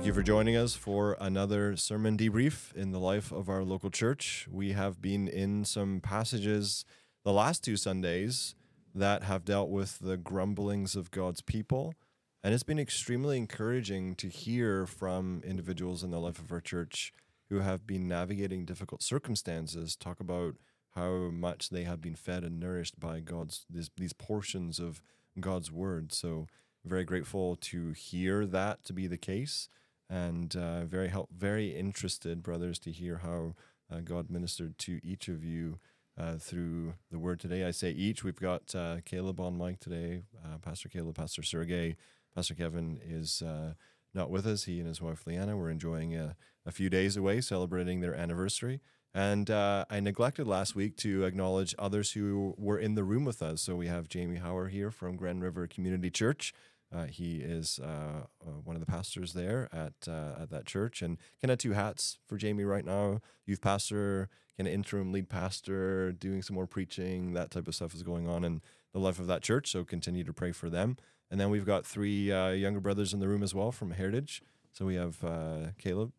Thank you for joining us for another sermon debrief in the life of our local church. We have been in some passages the last two Sundays that have dealt with the grumblings of God's people. And it's been extremely encouraging to hear from individuals in the life of our church who have been navigating difficult circumstances talk about how much they have been fed and nourished by God's these, these portions of God's word. So very grateful to hear that to be the case, and uh, very help, very interested, brothers, to hear how uh, God ministered to each of you uh, through the word today. I say each. We've got uh, Caleb on mic today, uh, Pastor Caleb, Pastor Sergey, Pastor Kevin is uh, not with us. He and his wife Leanna were enjoying a, a few days away, celebrating their anniversary. And uh, I neglected last week to acknowledge others who were in the room with us. So we have Jamie Hauer here from Grand River Community Church. Uh, he is uh, uh, one of the pastors there at uh, at that church, and kind of two hats for Jamie right now: youth pastor, kind of interim lead pastor, doing some more preaching. That type of stuff is going on in the life of that church. So continue to pray for them. And then we've got three uh, younger brothers in the room as well from Heritage. So we have Caleb,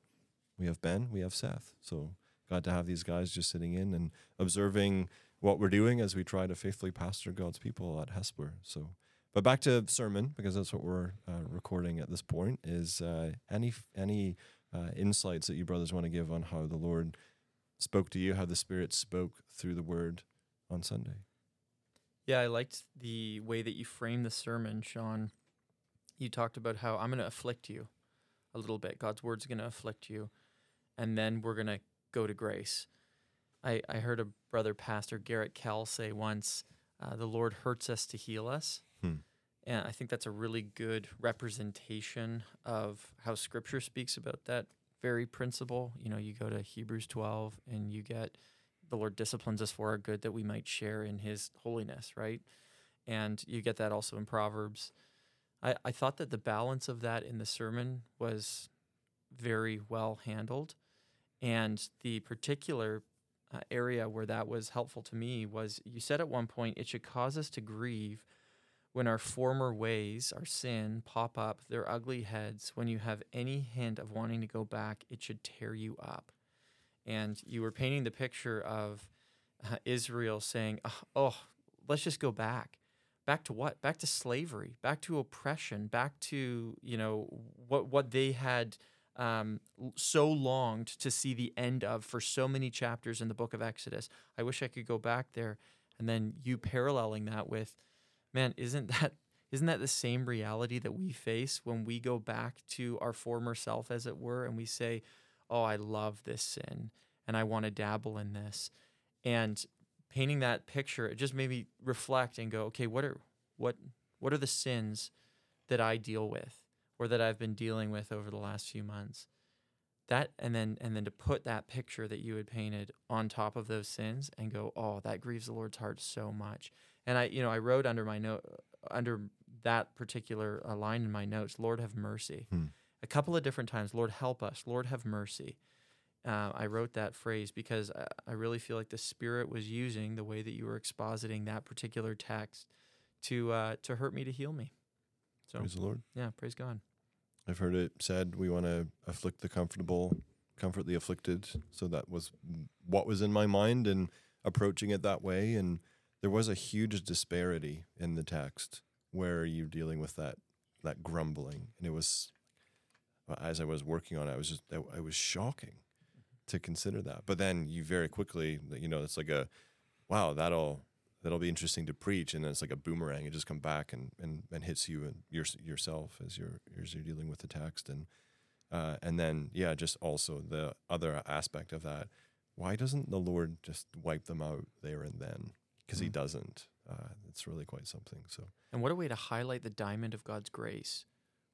we have Ben, we have Seth. So glad to have these guys just sitting in and observing what we're doing as we try to faithfully pastor God's people at Hespeler. So, but back to sermon because that's what we're uh, recording at this point. Is uh, any any uh, insights that you brothers want to give on how the Lord spoke to you, how the Spirit spoke through the Word on Sunday? Yeah, I liked the way that you framed the sermon, Sean. You talked about how I'm going to afflict you a little bit. God's word's going to afflict you, and then we're going to go to grace. I, I heard a brother pastor, Garrett Kell, say once, uh, the Lord hurts us to heal us. Hmm. And I think that's a really good representation of how scripture speaks about that very principle. You know, you go to Hebrews 12 and you get the Lord disciplines us for our good that we might share in his holiness, right? And you get that also in Proverbs. I, I thought that the balance of that in the sermon was very well handled. And the particular uh, area where that was helpful to me was you said at one point, it should cause us to grieve when our former ways, our sin, pop up their ugly heads. When you have any hint of wanting to go back, it should tear you up. And you were painting the picture of uh, Israel saying, oh, let's just go back. Back to what? Back to slavery, back to oppression, back to, you know, what, what they had um, so longed to see the end of for so many chapters in the book of Exodus. I wish I could go back there. And then you paralleling that with, man, isn't that isn't that the same reality that we face when we go back to our former self, as it were, and we say, "Oh, I love this sin, and I want to dabble in this," and painting that picture, it just made me reflect and go, "Okay, what are what what are the sins that I deal with?" or that I've been dealing with over the last few months. That and then and then to put that picture that you had painted on top of those sins and go, oh, that grieves the Lord's heart so much. And I, you know, I wrote under my note under that particular uh, line in my notes, Lord have mercy. Hmm. A couple of different times, Lord help us, Lord have mercy. Uh, I wrote that phrase because I, I really feel like the Spirit was using the way that you were expositing that particular text to uh, to hurt me to heal me. So Praise the Lord. yeah, praise God. I've heard it said we want to afflict the comfortable, comfort the afflicted. So that was what was in my mind and approaching it that way. And there was a huge disparity in the text where you're dealing with that that grumbling, and it was as I was working on it, I was just it was shocking to consider that. But then you very quickly, you know, it's like a wow, that'll that'll be interesting to preach. And then it's like a boomerang. It just come back and, and, and hits you and your, yourself as you're as you're dealing with the text. And uh, and then yeah just also the other aspect of that. Why doesn't the lord just wipe them out there and then because mm. he doesn't uh, it's really quite something so and what a way to highlight the diamond of god's grace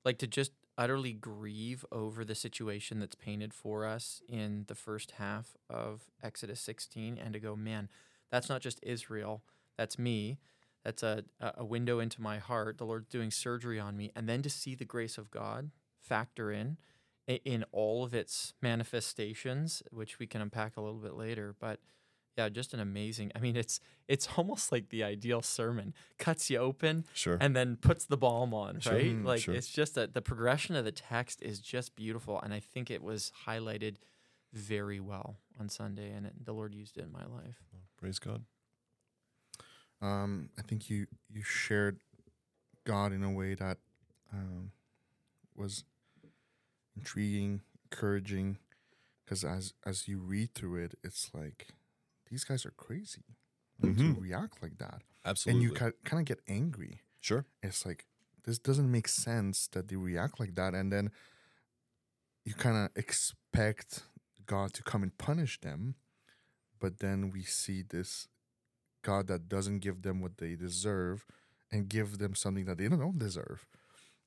like to just utterly grieve over the situation that's painted for us in the first half of exodus 16 and to go man that's not just israel that's me. That's a, a window into my heart. The Lord's doing surgery on me. And then to see the grace of God factor in in all of its manifestations, which we can unpack a little bit later. But Yeah, just an amazing. I mean, it's it's almost like the ideal sermon. Cuts you open Sure. and then puts the balm on, Sure. right? Mm, like sure. it's just that the progression of the text is just beautiful, and I think it was highlighted very well on Sunday, and it, the Lord used it in my life. Praise God. Um, I think you you shared God in a way that um, was intriguing, encouraging, because as as you read through it, it's like these guys are crazy like, to mm-hmm. react like that, Absolutely. and you kind kind of get angry. sure. It's like this doesn't make sense that they react like that, and then you kind of expect God to come and punish them, but then we see this God that doesn't give them what they deserve and give them something that they don't deserve.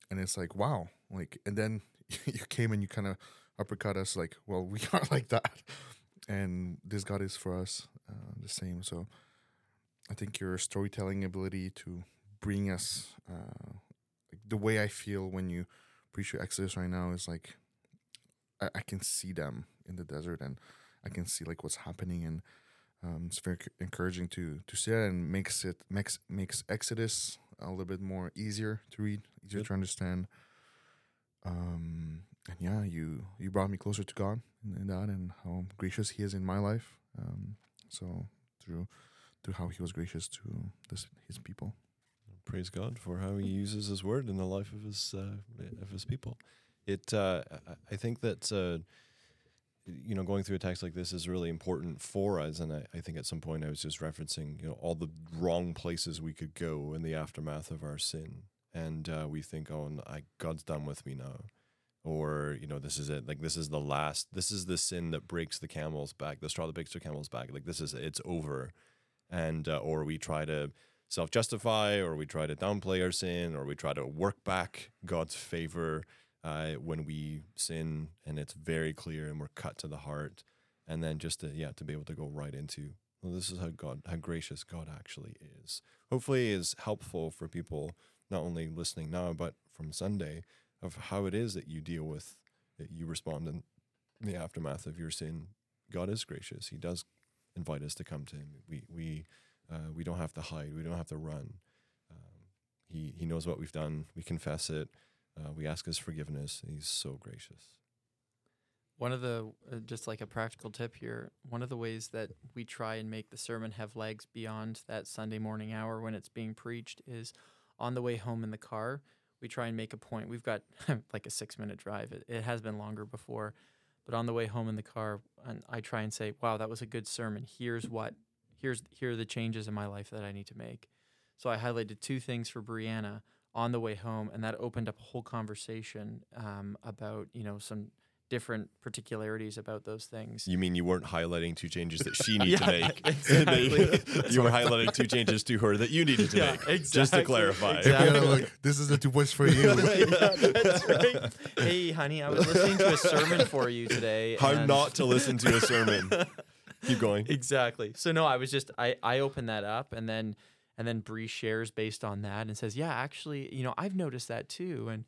And it's like, wow. Like, and then you came and you kind of uppercut us, like, well, we are like that. And this God is for us uh, the same. So I think your storytelling ability to bring us, uh, like the way I feel when you preach your Exodus right now is like, I, I can see them in the desert and I can see like what's happening and um, it's very encouraging to to see that and makes it makes makes Exodus a little bit more easier to read, easier Good. to understand. Um, and yeah, you you brought me closer to God in, in that and how gracious He is in my life. Um, so through through how He was gracious to this His people. praise God for how He uses His Word in the life of His uh, of His people. It, uh, I- think that uh, you know, going through a text like this is really important for us. And I, I think at some point I was just referencing, you know, all the wrong places we could go in the aftermath of our sin, and uh, we think, oh, I, God's done with me now. Or you know, this is it. Like this is the last. This is the sin that breaks the camel's back. The straw that breaks the camel's back. Like this is it's over, and uh, or we try to self justify, or we try to downplay our sin, or we try to work back God's favor uh, when we sin, and it's very clear, and we're cut to the heart, and then just to, yeah to be able to go right into well, this is how God, how gracious God actually is. Hopefully, is helpful for people not only listening now, but from Sunday of how it is that you deal with that you respond in the aftermath of your sin. God is gracious. He does invite us to come to Him. We we uh, we don't have to hide. We don't have to run. Um, he He knows what we've done. We confess it. Uh, we ask His forgiveness. He's so gracious. One of the uh, just like a practical tip here, one of the ways that we try and make the sermon have legs beyond that Sunday morning hour when it's being preached is on the way home in the car. We try and make a point. We've got like a six minute drive. It, it has been longer before, but on the way home in the car, and I try and say, "Wow, that was a good sermon. Here's what, here's here are the changes in my life that I need to make." So I highlighted two things for Brianna on the way home, and that opened up a whole conversation um, about you know some different particularities about those things. You mean you weren't highlighting two changes that she needed to make? exactly. you were highlighting two changes to her that you needed to Yeah, make. Exactly. Just to clarify. exactly. Yeah, look, this is the two points for you. That's right. Hey, honey, I was listening to a sermon for you today. How and- not to listen to a sermon. Keep going. exactly. So no, I was just I I opened that up and then and then Bree shares based on that and says, "Yeah, actually, you know, I've noticed that too." And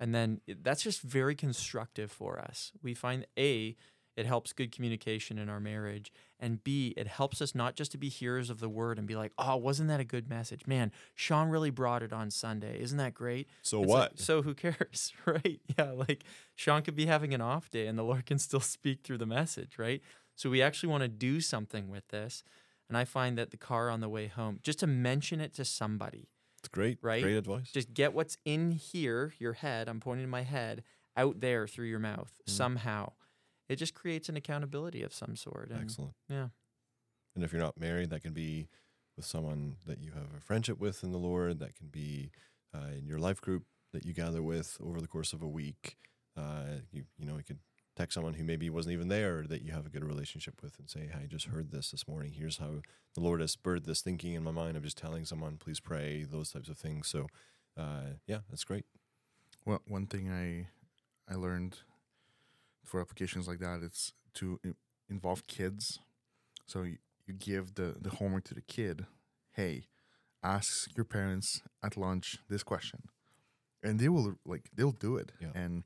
and then eh, that's just very constructive for us. We find a it helps good communication in our marriage and b it helps us not just to be hearers of the word and be like oh wasn't that a good message man sean really brought it on sunday isn't that great So It's like, what? so who cares, right? Yeah, like Sean could be having an off day and the Lord can still speak through the message, right? So we actually want to do something with this. And I find that the car on the way home, just to mention it to somebody, It's great. Right? Great advice. just get what's in here, your head, I'm pointing to my head, out there through your mouth Mm. somehow. It just creates an accountability of some sort. And Excellent. yeah. And if you're not married, that can be with someone that you have a friendship with in the Lord. That can be uh, in your life group that you gather with over the course of a week. Uh, you you know you could text someone who maybe wasn't even there that you have a good relationship with and say, "Hey, I just heard this this morning. Here's how the Lord has spurred this thinking in my mind. I'm just telling someone, please pray." Those types of things. So, uh, yeah, that's great. Well, one thing I I learned for applications like that it's to involve kids. So you, you give the the homework to the kid. Hey, ask your parents at lunch this question, and they will like they'll do it, Yeah. and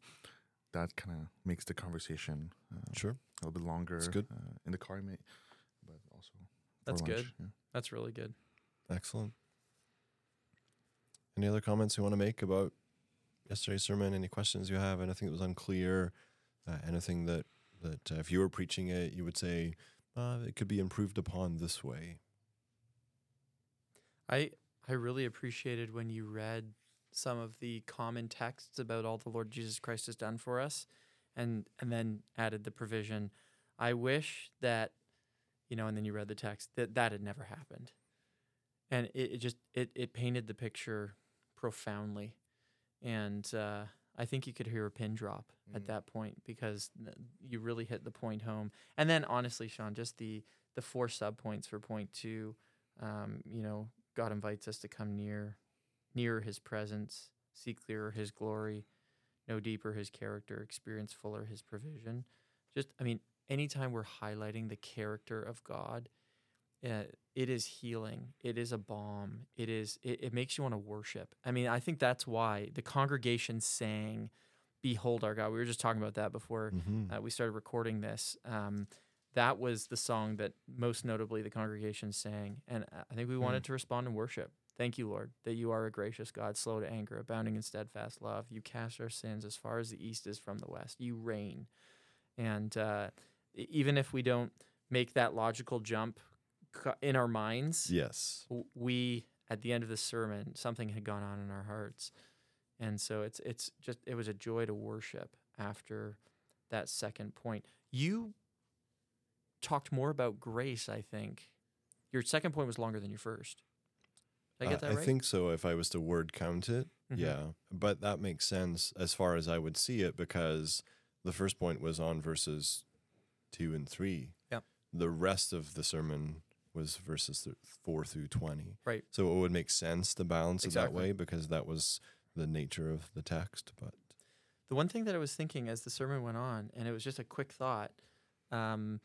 that kind of makes the conversation uh, Sure. a little bit longer. good. Uh, in the car, may, but also That's for good. yeah. That's really good. Excellent. Any other comments you want to make about yesterday's sermon? Any questions you have? Anything that was unclear? Uh, anything that that uh, if you were preaching it, you would say uh, it could be improved upon this way? I I really appreciated when you read some of the common texts about all the Lord Jesus Christ has done for us and and then added the provision. I wish that you know, and then you read the text that that had never happened. And it, it just it it painted the picture profoundly. And uh I think you could hear a pin drop at Mm. that point because you really hit the point home. And then honestly, Sean, just the the four sub points for point two, um, you know, God invites us to come near, nearer His presence, see clearer His glory, know deeper His character, experience fuller His provision. Just, I mean, anytime we're highlighting the character of God, uh, it is healing. It is a balm. It is. It, it makes you want to worship. I mean, I think that's why the congregation sang, "Behold our God." We were just talking about that before Mm-hmm. uh, we started recording this. Um, that was the song that most notably the congregation sang, and uh, I think we wanted to respond in worship. Thank you, Lord, that you are a gracious God, slow to anger, abounding in steadfast love. You cast our sins as far as the east is from the west. You reign, and uh, even if we don't make that logical jump in our minds, yes. we at the end of the sermon something had gone on in our hearts and so it's it's just it was a joy to worship after that second point you talked more about grace i think your second point was longer than your first i get Uh, right I think so. If I was to word count it, Mhm. yeah. But that makes sense as far as I would see it because the first point was on verses two and three. Yep. The rest of the sermon was verses th- four through twenty. Right. So it would make sense to balance it that way because that was the nature of the text. But the one thing that i was thinking as the sermon went on and it was just a quick thought um,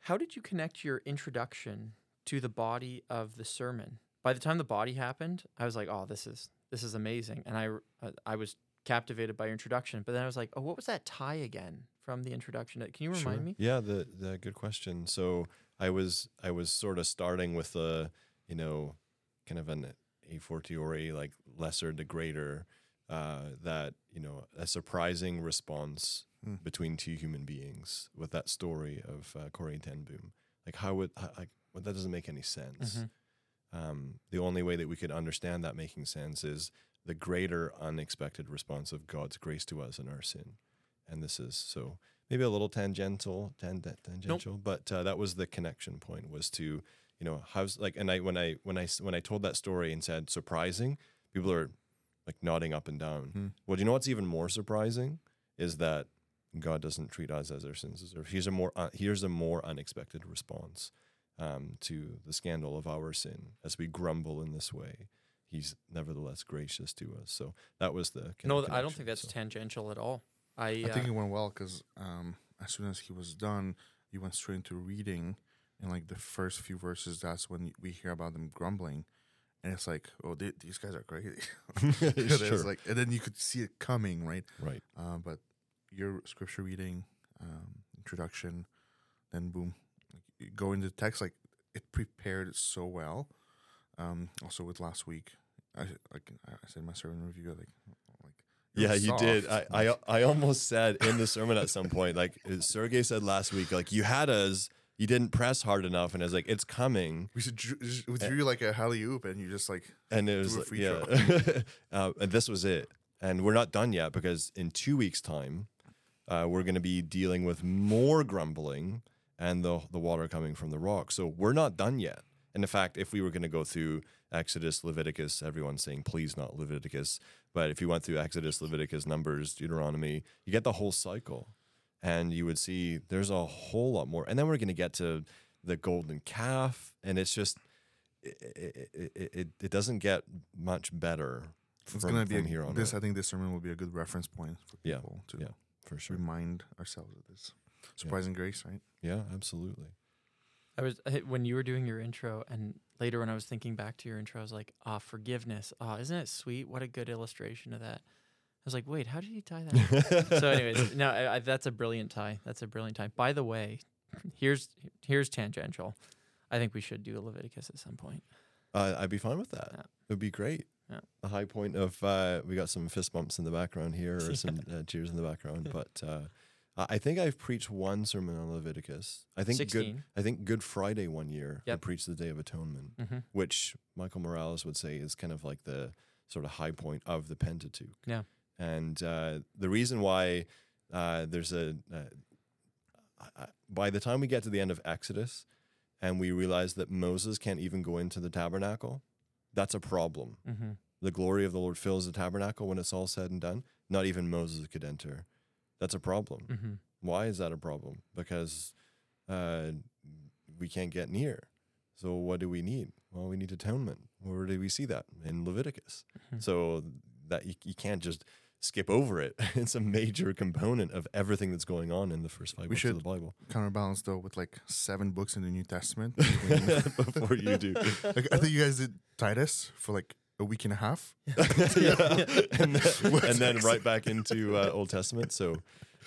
how did you connect your introduction to the body of the sermon by the time the body happened i was like oh this is this is amazing and i uh, i was captivated by your introduction but then i was like oh what was that tie again from the introduction can you remind Sure. me Yeah, the the good question. So I was I was sort of starting with a you know kind of an a fortiori like lesser to greater uh, that you know a surprising response Hmm. between two human beings with that story of uh, Corrie Ten Boom. Like how would how, like well, that doesn't make any sense. Mhm. Um, the only way that we could understand that making sense is the greater unexpected response of God's grace to us in our sin. And this is so maybe a little tangential, tang- tangential, but uh, that was the connection point was to, you know, how's like, and I, when I, when I, when I told that story and said surprising, people are like nodding up and down. Hmm. Well, do you know what's even more surprising is that God doesn't treat us as our sins deserve. Here's a more, uh, here's a more unexpected response um, to the scandal of our sin as we grumble in this way. He's nevertheless gracious to us. So that was the kind no i don't think that's so. tangential at all i, I uh, think it went well because um, as soon as he was done, you went straight into reading, and like the first few verses, that's when we hear about them grumbling, and it's like, oh, they, these guys are crazy. And it's Sure. like, and then you could see it coming, right? right. Uh, but your scripture reading, um, introduction, then boom, like, you go into the text. Like it prepared it so well. Um, also with last week, I like I said my sermon review, like Yeah, you did. I, I I almost said in the sermon at some point, like Sergey said last week, like you had us, you didn't press hard enough, and I was like, it's coming, we should we drew like a alley oop, and you just like and it was a like, free yeah, uh, and this was it, and we're not done yet because in two weeks' time, uh, we're going to be dealing with more grumbling and the the water coming from the rock. So we're not done yet. And in fact, if we were going to go through Exodus, Leviticus, everyone's saying please not Leviticus, but if you went through Exodus, Leviticus, Numbers, Deuteronomy, you get the whole cycle, and you would see there's a whole lot more. And then we're going to get to the golden calf, and it's just it it, it, it, doesn't get much better. it's from- gonna be from a, here on this. I think this sermon will be a good reference point for Yeah, people to yeah. for sure. remind ourselves of this surprising grace, right? Yeah, absolutely. I was when you were doing your intro, and later when I was thinking back to your intro, I was like, "Ah, forgiveness. Ah, isn't it sweet? What a good illustration of that." I was like, "Wait, how did you tie that?" so, anyways, no, I, I, that's a brilliant tie. That's a brilliant tie. By the way, here's here's tangential. I think we should do a Leviticus at some point. Uh, I'd be fine with that. Yeah. It would be great. Yeah. The high point of uh, we got some fist bumps in the background here, or some uh, cheers in the background. But uh, I think I've preached one sermon on Leviticus. I think good. I think Good Friday one year I preached the Day of Atonement, Mm-hmm. which Michael Morales would say is kind of like the sort of high point of the Pentateuch. Yeah. And uh, the reason why uh, there's a uh, by the time we get to the end of Exodus, and we realize that Moses can't even go into the tabernacle, that's a problem. Mm-hmm. The glory of the Lord fills the tabernacle when it's all said and done. Not even Moses could enter. That's a problem. Mm-hmm. Why is that a problem? Because uh, we can't get near. So what do we need? Well, we need atonement. Where do we see that in Leviticus? Mhm. So that you, you can't just skip over it. It's a major component of everything that's going on in the first five We books should- of the Bible. Counterbalance though with like seven books in the New Testament. Before you do, like I think you guys did Titus for like a week and a half. and then, and then right back into uh, Old Testament. So,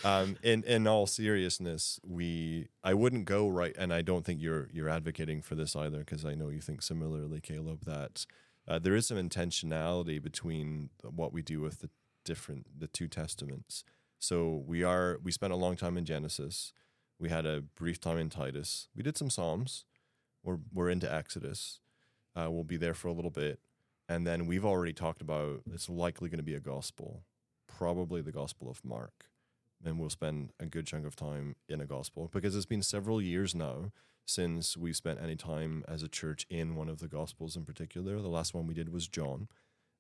um, in in all seriousness, we I wouldn't go right, and I don't think you're you're advocating for this either, because I know you think similarly, Caleb. That uh, there is some intentionality between what we do with the different the two testaments. So we are we spent a long time in Genesis. We had a brief time in Titus. We did some Psalms. We're we're into Exodus. Uh, we'll be there for a little bit. And then we've already talked about it's likely going to be a gospel, probably the Gospel of Mark. And we'll spend a good chunk of time in a gospel because it's been several years now since we spent any time as a church in one of the gospels in particular. The last one we did was John,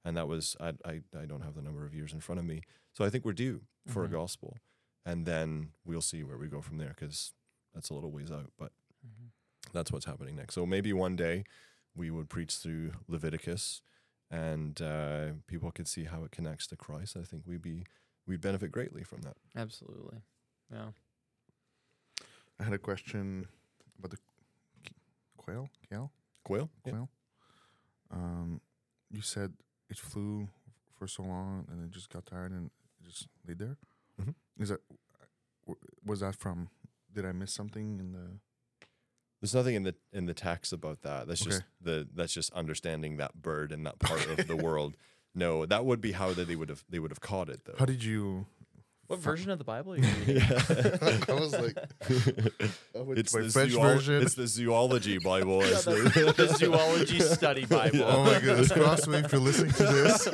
and that was I I, I don't have the number of years in front of me, so I think we're due for Mhm. a gospel, and then we'll see where we go from there because that's a little ways out, but Mhm. that's what's happening next. So maybe one day we would preach through Leviticus, and uh, people could see how it connects to Christ. I think we'd be we'd benefit greatly from that. Absolutely. Yeah. I had a question about the k- quail. Quail. Quail, yeah. Quail. Um, you said it flew for so long and it just got tired and it just laid there. Mhm. Is that was that from? Did I miss something in the? There's nothing in the in the text about that. That's just the that's just understanding that bird and that part of the world. No, that would be how they would have they would have caught it though. How did you? What version of the Bible are you reading? yeah. I was like, I went it's the, French zool- version. it's the zoology Bible. Yeah, It's the, the zoology study Bible. Oh my goodness, Crossway, if you're listening to this,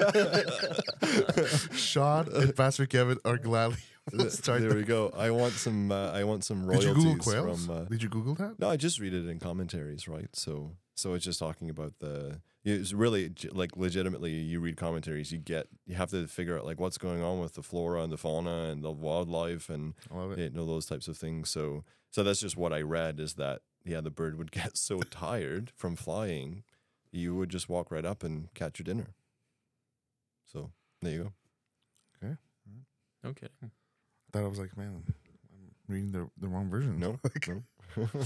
Sean and Pastor Kevin are gladly will start. there we go. I want some. Uh, I want some Did you royalties Google quails? from. Uh, Did you Google that? no, I just read it in commentaries, right? So, so it's just talking about the. It's really j- like legitimately. You read commentaries, you get you have to figure out like what's going on with the flora and the fauna and the wildlife and I love it. you know those types of things. So, so that's just what I read is that yeah, the bird would get so tired from flying, you would just walk right up and catch your dinner. So there you go. No kidding. I thought I was like, man, I'm reading the the wrong version. No, no.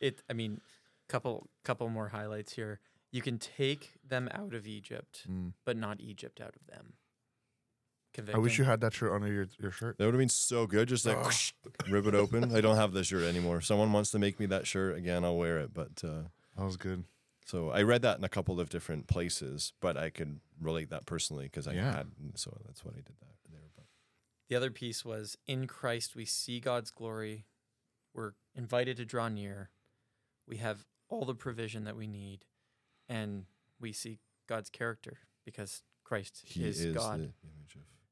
It. I mean, couple couple more highlights here. You can take them out of Egypt, Mm. but not Egypt out of them. I wish you had that shirt under your, your shirt. That would have been so good. Just like Ugh. whoosh, rip it open. I don't have the shirt anymore. If someone wants to make me that shirt again, I'll wear it. But uh, That was good. so I read that in a couple of different places, but I could relate that personally because I Yeah. had. So that's what I did that there. But The other piece was in Christ we see God's glory. We're invited to draw near. We have all the provision that we need, and we see God's character because Christ he is, is, God. of.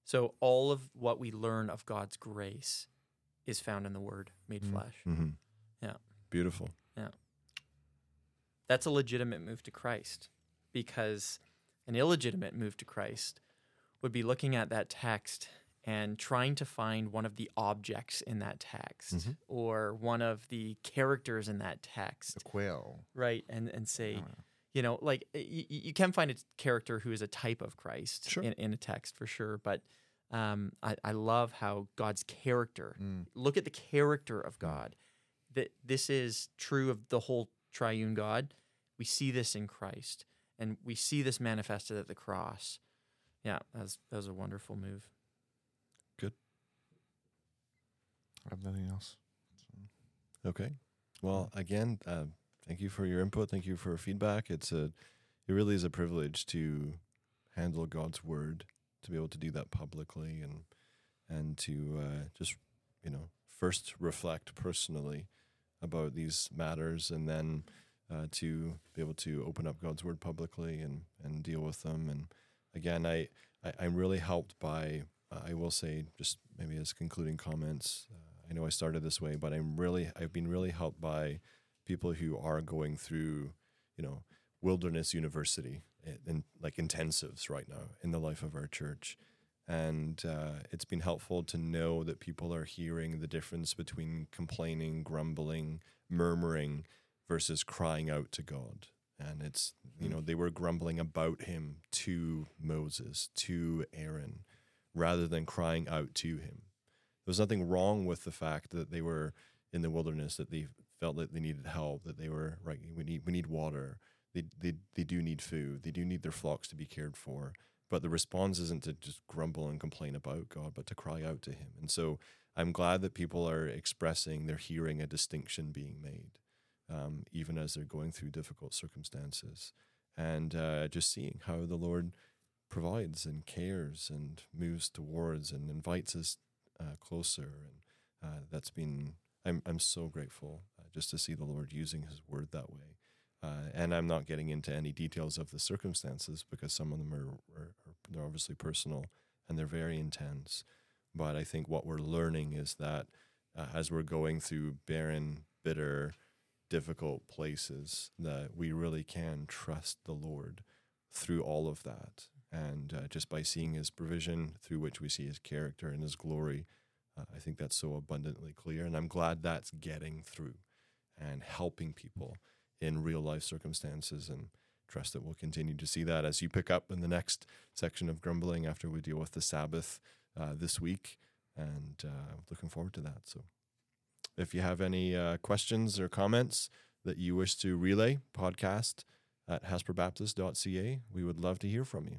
So all of what we learn of God's grace is found in the Word made Mm. flesh. hmm Yeah. Beautiful. Yeah. That's a legitimate move to Christ because an illegitimate move to Christ would be looking at that text and trying to find one of the objects in that text Mhm. or one of the characters in that text, The quail. right? And and say, Oh, you know, like you, you can find a character who is a type of Christ Sure. in, in a text for sure, but um, I, I love how God's character Mm. look at the character of God. That this is true of the whole triune God. We see this in Christ, and we see this manifested at the cross. Yeah, that was, that was a wonderful move. I have nothing else. Okay. Well, again, uh, thank you for your input. Thank you for feedback. It's a, it really is a privilege to handle God's word, to be able to do that publicly, and and to uh, just you know first reflect personally about these matters, and then uh, to be able to open up God's word publicly and and deal with them. And again, I, I I'm really helped by. Uh, I will say just maybe as concluding comments. Uh, I know I started this way, but I'm really I've been really helped by people who are going through, you know, wilderness university and like intensives right now in the life of our church. And uh, it's been helpful to know that people are hearing the difference between complaining, grumbling, murmuring versus crying out to God. And it's, you know, they were grumbling about him to Moses, to Aaron, rather than crying out to him. Was nothing wrong with the fact that they were in the wilderness, that they felt that they needed help, that they were, right, we need, we need water they, they, they do need food. They do need their flocks to be cared for. But the response isn't to just grumble and complain about God, but to cry out to Him. And so I'm glad that people are expressing they're hearing a distinction being made, um, even as they're going through difficult circumstances. And uh, just seeing how the Lord provides and cares and moves towards and invites us uh, closer. And uh, that's been, I'm, I'm so grateful uh, just to see the Lord using His word that way. Uh, and I'm not getting into any details of the circumstances because some of them are, are, are, they're obviously personal and they're very intense. But I think what we're learning is that uh, as we're going through barren, bitter, difficult places, that we really can trust the Lord through all of that. And uh, just by seeing His provision, through which we see His character and His glory, uh, I think that's so abundantly clear. And I'm glad that's getting through and helping people in real life circumstances and trust that we'll continue to see that as you pick up in the next section of grumbling after we deal with the Sabbath uh, this week. And uh, looking forward to that. So if you have any uh, questions or comments that you wish to relay, podcast at hespelerbaptist.ca. We would love to hear from you.